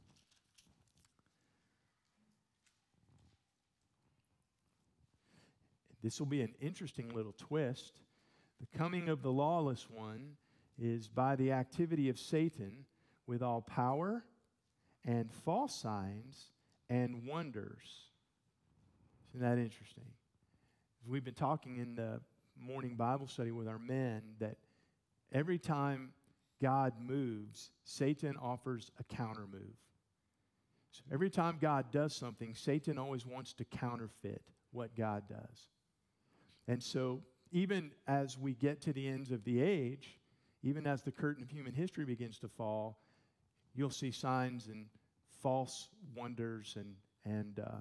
This will be an interesting little twist. The coming of the lawless one is by the activity of Satan with all power and false signs and wonders. Isn't that interesting? We've been talking in the morning Bible study with our men that every time God moves, Satan offers a counter move. So every time God does something, Satan always wants to counterfeit what God does. And so, even as we get to the ends of the age, even as the curtain of human history begins to fall, you'll see signs and false wonders, and, and uh,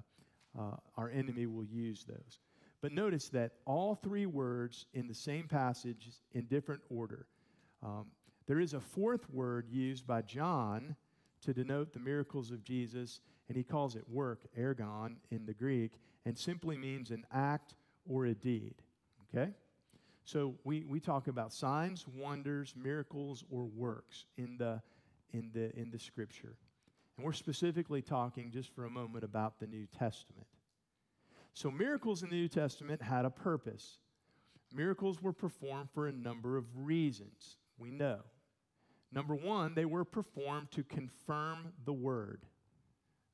uh, our enemy will use those. But notice that all three words in the same passage in different order. Um, there is a fourth word used by John to denote the miracles of Jesus, and he calls it work, ergon in the Greek, and simply means an act or a deed. Okay? So we, we talk about signs, wonders, miracles, or works in the, in, the, in the scripture. And we're specifically talking just for a moment about the New Testament. So, miracles in the New Testament had a purpose. Miracles were performed for a number of reasons, we know. Number one, they were performed to confirm the word,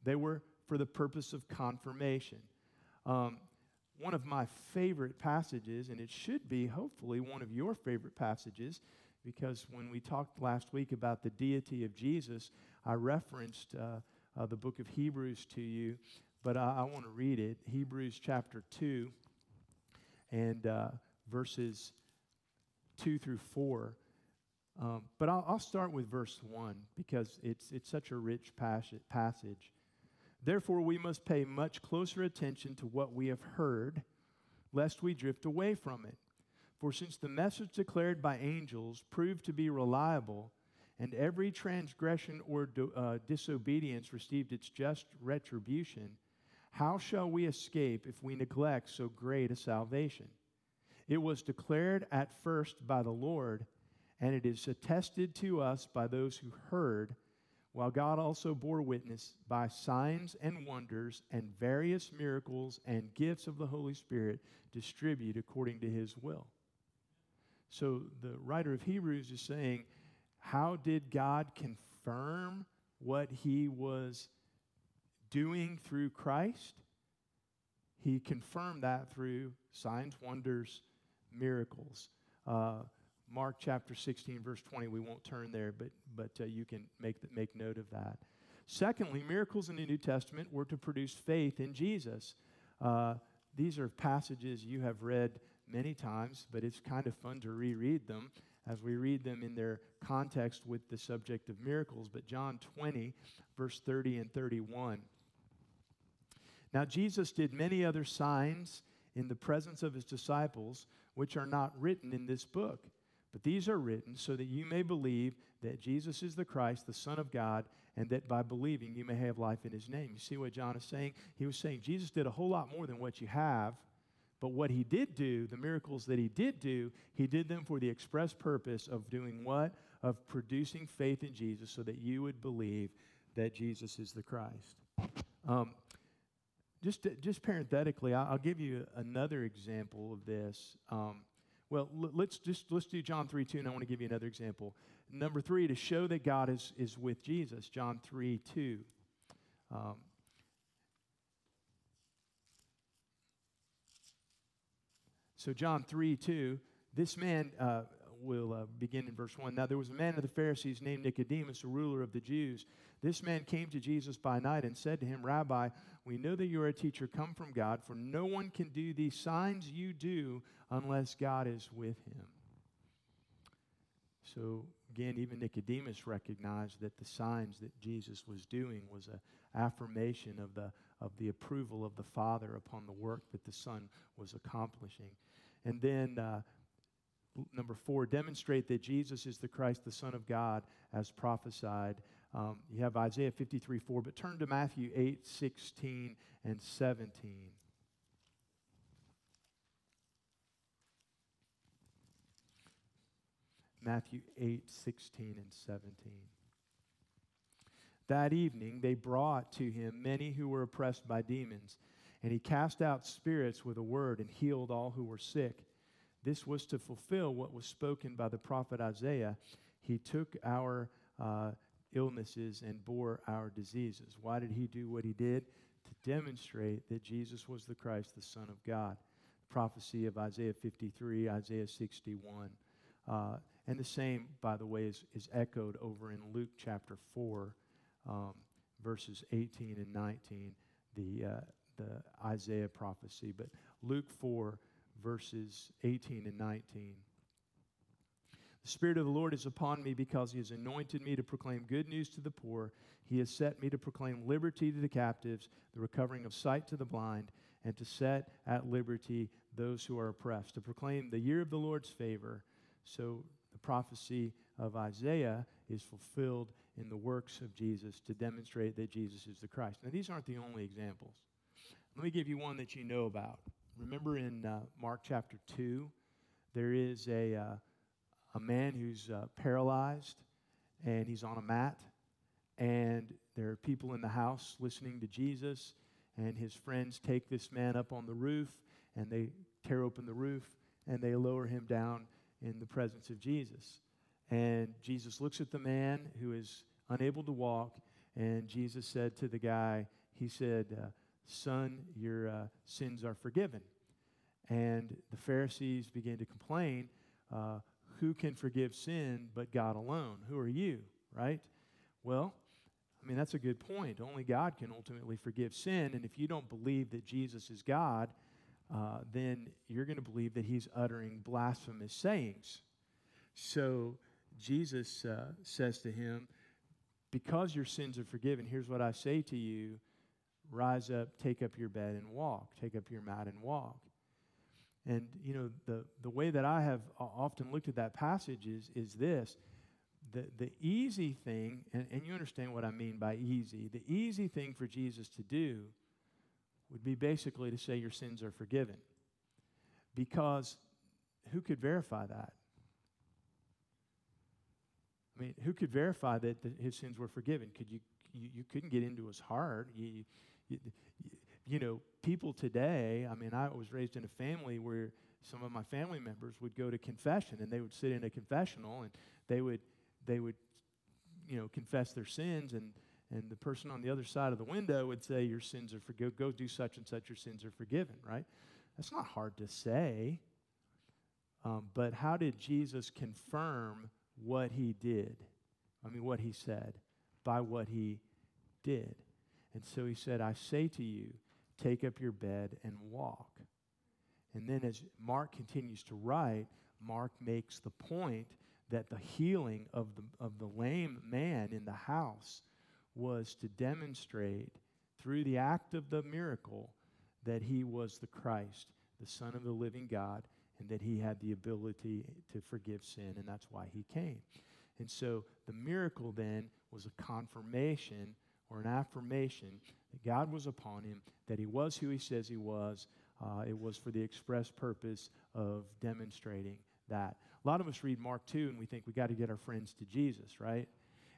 they were for the purpose of confirmation. Um, one of my favorite passages, and it should be hopefully one of your favorite passages, because when we talked last week about the deity of Jesus, I referenced uh, uh, the book of Hebrews to you but I, I want to read it Hebrews chapter 2 and uh, verses 2 through 4. Um, but I'll, I'll, start with verse 1 because it's, it's such a rich passage. Therefore, we must pay much closer attention to what we have heard, lest we drift away from it. For since the message declared by angels proved to be reliable, and every transgression or do, uh, disobedience received its just retribution, how shall we escape if we neglect so great a salvation? It was declared at first by the Lord, and it is attested to us by those who heard, while God also bore witness by signs and wonders and various miracles and gifts of the Holy Spirit distributed according to his will. So the writer of Hebrews is saying, How did God confirm what he was doing through Christ, he confirmed that through signs, wonders, miracles. Uh, Mark chapter 16, verse 20, we won't turn there, but, but uh, you can make, the, make note of that. Secondly, miracles in the New Testament were to produce faith in Jesus. Uh, these are passages you have read many times, but it's kind of fun to reread them as we read them in their context with the subject of miracles. But John 20, verse 30 and 31. Now, Jesus did many other signs in the presence of his disciples, which are not written in this book. But these are written so that you may believe that Jesus is the Christ, the Son of God, and that by believing you may have life in his name. You see what John is saying? He was saying Jesus did a whole lot more than what you have. But what he did do, the miracles that he did do, he did them for the express purpose of doing what? Of producing faith in Jesus so that you would believe that Jesus is the Christ. Um, just, just parenthetically, I'll give you another example of this. Um, well, let's just let's do John 3 2, and I want to give you another example. Number three, to show that God is, is with Jesus, John 3 2. Um, so, John 3 2, this man uh, will uh, begin in verse 1. Now, there was a man of the Pharisees named Nicodemus, a ruler of the Jews. This man came to Jesus by night and said to him, Rabbi, we know that you are a teacher come from God, for no one can do these signs you do unless God is with him. So, again, even Nicodemus recognized that the signs that Jesus was doing was an affirmation of the, of the approval of the Father upon the work that the Son was accomplishing. And then, uh, number four, demonstrate that Jesus is the Christ, the Son of God, as prophesied um, you have Isaiah 53 4, but turn to Matthew 8 16 and 17. Matthew 8, 16, and 17. That evening they brought to him many who were oppressed by demons, and he cast out spirits with a word and healed all who were sick. This was to fulfill what was spoken by the prophet Isaiah. He took our uh, illnesses and bore our diseases. Why did he do what he did? To demonstrate that Jesus was the Christ, the Son of God. Prophecy of Isaiah 53, Isaiah 61. Uh, and the same, by the way, is, is echoed over in Luke chapter 4, um, verses 18 and 19, the, uh, the Isaiah prophecy. But Luke 4, verses 18 and 19. The Spirit of the Lord is upon me because He has anointed me to proclaim good news to the poor. He has set me to proclaim liberty to the captives, the recovering of sight to the blind, and to set at liberty those who are oppressed, to proclaim the year of the Lord's favor. So the prophecy of Isaiah is fulfilled in the works of Jesus to demonstrate that Jesus is the Christ. Now, these aren't the only examples. Let me give you one that you know about. Remember in uh, Mark chapter 2, there is a, uh, a man who's uh, paralyzed and he's on a mat, and there are people in the house listening to Jesus, and his friends take this man up on the roof and they tear open the roof and they lower him down in the presence of Jesus. And Jesus looks at the man who is unable to walk, and Jesus said to the guy, He said, uh, Son, your uh, sins are forgiven. And the Pharisees began to complain, uh, Who can forgive sin but God alone? Who are you, right? Well, I mean, that's a good point. Only God can ultimately forgive sin. And if you don't believe that Jesus is God, uh, then you're going to believe that he's uttering blasphemous sayings. So Jesus uh, says to him, Because your sins are forgiven, here's what I say to you rise up, take up your bed and walk. Take up your mat and walk. And, you know, the, the way that I have often looked at that passage is, is this. The, the easy thing, and, and you understand what I mean by easy, the easy thing for Jesus to do would be basically to say your sins are forgiven. Because who could verify that? I mean, who could verify that the, his sins were forgiven? Could you, you, you couldn't get into his heart. You, you, know, people today, I mean, I was raised in a family where some of my family members would go to confession and they would sit in a confessional and they would, they would, you know, confess their sins and, and the person on the other side of the window would say, Your sins are forgiven. Go do such and such, your sins are forgiven, right? That's not hard to say. Um, but how did Jesus confirm what he did? I mean, what he said by what he did. And so he said, I say to you, take up your bed and walk. And then as Mark continues to write, Mark makes the point that the healing of the, of the lame man in the house was to demonstrate through the act of the miracle that he was the Christ, the Son of the living God, and that he had the ability to forgive sin, and that's why he came. And so the miracle then was a confirmation or an affirmation that God was upon him, that he was who he says he was. Uh, it was for the express purpose of demonstrating that. A lot of us read Mark 2 and we think we got to get our friends to Jesus, right?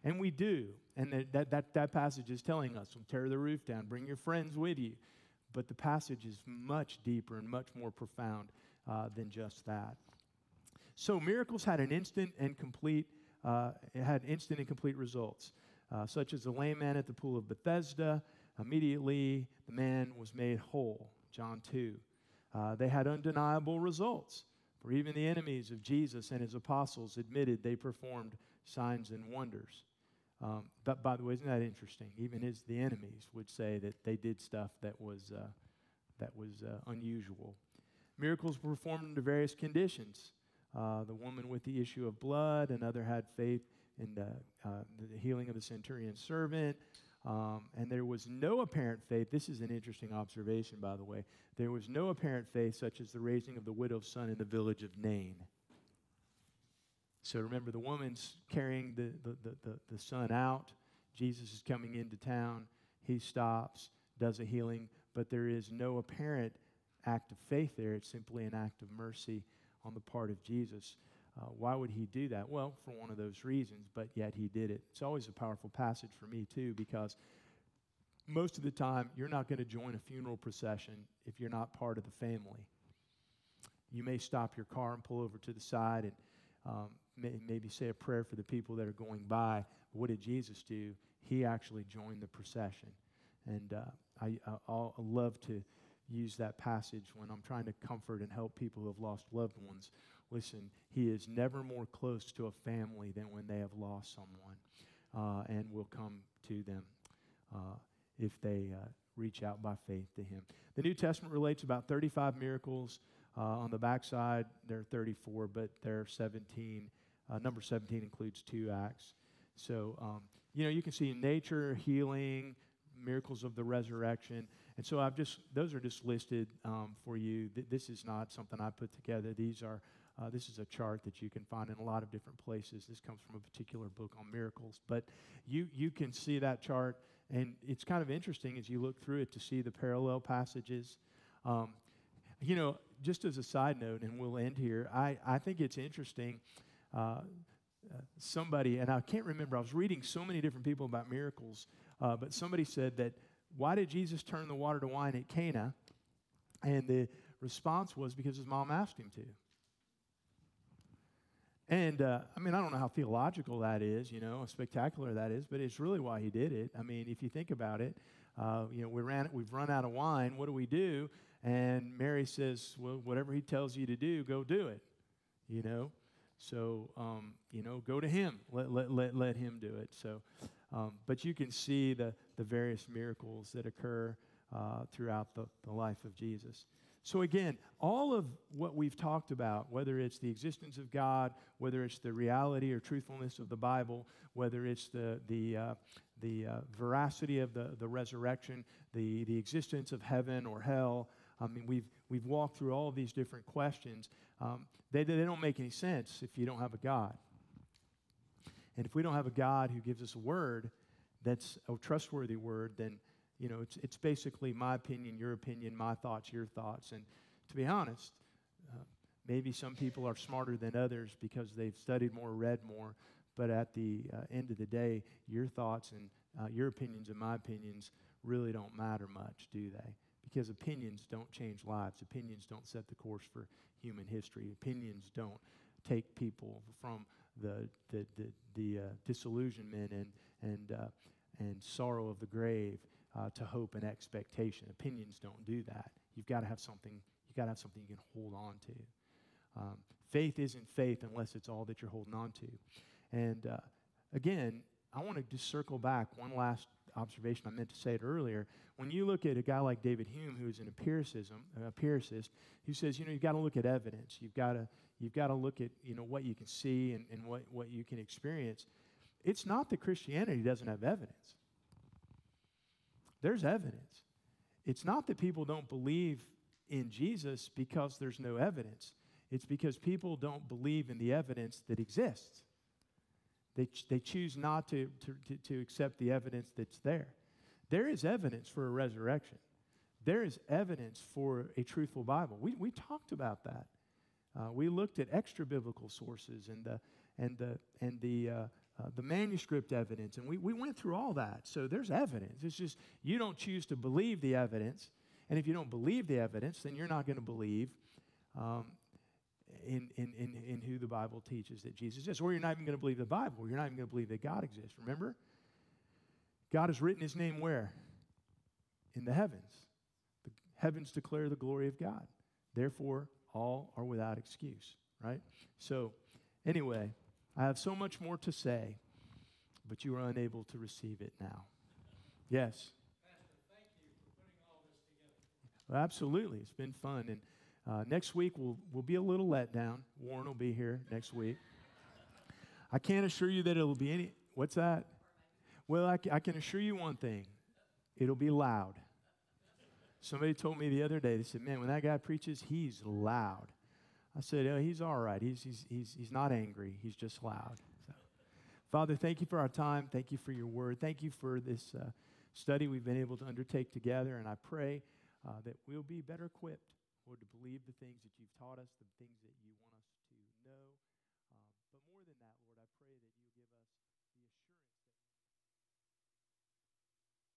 And we do. And that, that, that, that passage is telling us tear the roof down, bring your friends with you. But the passage is much deeper and much more profound uh, than just that. So miracles had an instant and complete, uh, had instant and complete results, uh, such as the lame man at the pool of Bethesda. Immediately, the man was made whole. John 2. Uh, they had undeniable results, for even the enemies of Jesus and his apostles admitted they performed signs and wonders. Um, but by the way, isn't that interesting? Even his the enemies would say that they did stuff that was uh, that was uh, unusual. Miracles were performed under various conditions. Uh, the woman with the issue of blood, another had faith the, uh, the healing of the centurion's servant. Um, and there was no apparent faith. This is an interesting observation, by the way. There was no apparent faith, such as the raising of the widow's son in the village of Nain. So remember, the woman's carrying the, the, the, the, the son out. Jesus is coming into town. He stops, does a healing, but there is no apparent act of faith there. It's simply an act of mercy on the part of Jesus. Uh, why would he do that? Well, for one of those reasons, but yet he did it. It's always a powerful passage for me, too, because most of the time you're not going to join a funeral procession if you're not part of the family. You may stop your car and pull over to the side and um, may, maybe say a prayer for the people that are going by. What did Jesus do? He actually joined the procession. And uh, I, I, I love to use that passage when I'm trying to comfort and help people who have lost loved ones. Listen, he is never more close to a family than when they have lost someone uh, and will come to them uh, if they uh, reach out by faith to him. The New Testament relates about 35 miracles. Uh, on the backside, there are 34, but there are 17. Uh, number 17 includes two acts. So, um, you know, you can see nature, healing, miracles of the resurrection. And so I've just, those are just listed um, for you. Th- this is not something I put together. These are, uh, this is a chart that you can find in a lot of different places. This comes from a particular book on miracles. But you, you can see that chart, and it's kind of interesting as you look through it to see the parallel passages. Um, you know, just as a side note, and we'll end here, I, I think it's interesting. Uh, uh, somebody, and I can't remember, I was reading so many different people about miracles, uh, but somebody said that why did Jesus turn the water to wine at Cana? And the response was because his mom asked him to. And uh, I mean, I don't know how theological that is, you know, how spectacular that is, but it's really why he did it. I mean, if you think about it, uh, you know, we ran, we've run out of wine. What do we do? And Mary says, well, whatever he tells you to do, go do it, you know. So, um, you know, go to him. Let, let, let, let him do it. So, um, but you can see the, the various miracles that occur uh, throughout the, the life of Jesus. So, again, all of what we've talked about, whether it's the existence of God, whether it's the reality or truthfulness of the Bible, whether it's the, the, uh, the uh, veracity of the, the resurrection, the, the existence of heaven or hell, I mean, we've, we've walked through all of these different questions. Um, they, they don't make any sense if you don't have a God. And if we don't have a God who gives us a word that's a trustworthy word, then you know it's it's basically my opinion, your opinion, my thoughts, your thoughts. And to be honest, uh, maybe some people are smarter than others because they've studied more, read more. But at the uh, end of the day, your thoughts and uh, your opinions and my opinions really don't matter much, do they? Because opinions don't change lives. Opinions don't set the course for human history. Opinions don't take people from the, the, the, the uh, disillusionment and, and, uh, and sorrow of the grave uh, to hope and expectation. Opinions don't do that. You've got to have something. You've got to have something you can hold on to. Um, faith isn't faith unless it's all that you're holding on to. And uh, again, I want to just circle back one last observation. I meant to say it earlier. When you look at a guy like David Hume, who's an empiricism, an empiricist, who says, you know, you've got to look at evidence. You've got to You've got to look at you know what you can see and, and what, what you can experience. It's not that Christianity doesn't have evidence. There's evidence. It's not that people don't believe in Jesus because there's no evidence. It's because people don't believe in the evidence that exists. They, they choose not to, to, to, to accept the evidence that's there. There is evidence for a resurrection. There is evidence for a truthful Bible. We, we talked about that. Uh, we looked at extra biblical sources and the, and the, and the, uh, uh, the manuscript evidence, and we, we went through all that. So there's evidence. It's just you don't choose to believe the evidence. And if you don't believe the evidence, then you're not going to believe um, in, in, in, in who the Bible teaches that Jesus is. Or you're not even going to believe the Bible. You're not even going to believe that God exists. Remember? God has written his name where? In the heavens. The heavens declare the glory of God. Therefore, all are without excuse, right? So, anyway, I have so much more to say, but you are unable to receive it now. Yes. Well, absolutely. It's been fun. And uh, next week we'll, we'll be a little letdown. Warren will be here next week. I can't assure you that it'll be any. What's that? Well, I, I can assure you one thing it'll be loud. Somebody told me the other day, they said, Man, when that guy preaches, he's loud. I said, oh, He's all right. He's, he's, he's, he's not angry, he's just loud. So, Father, thank you for our time. Thank you for your word. Thank you for this uh, study we've been able to undertake together. And I pray uh, that we'll be better equipped, Lord, to believe the things that you've taught us, the things that you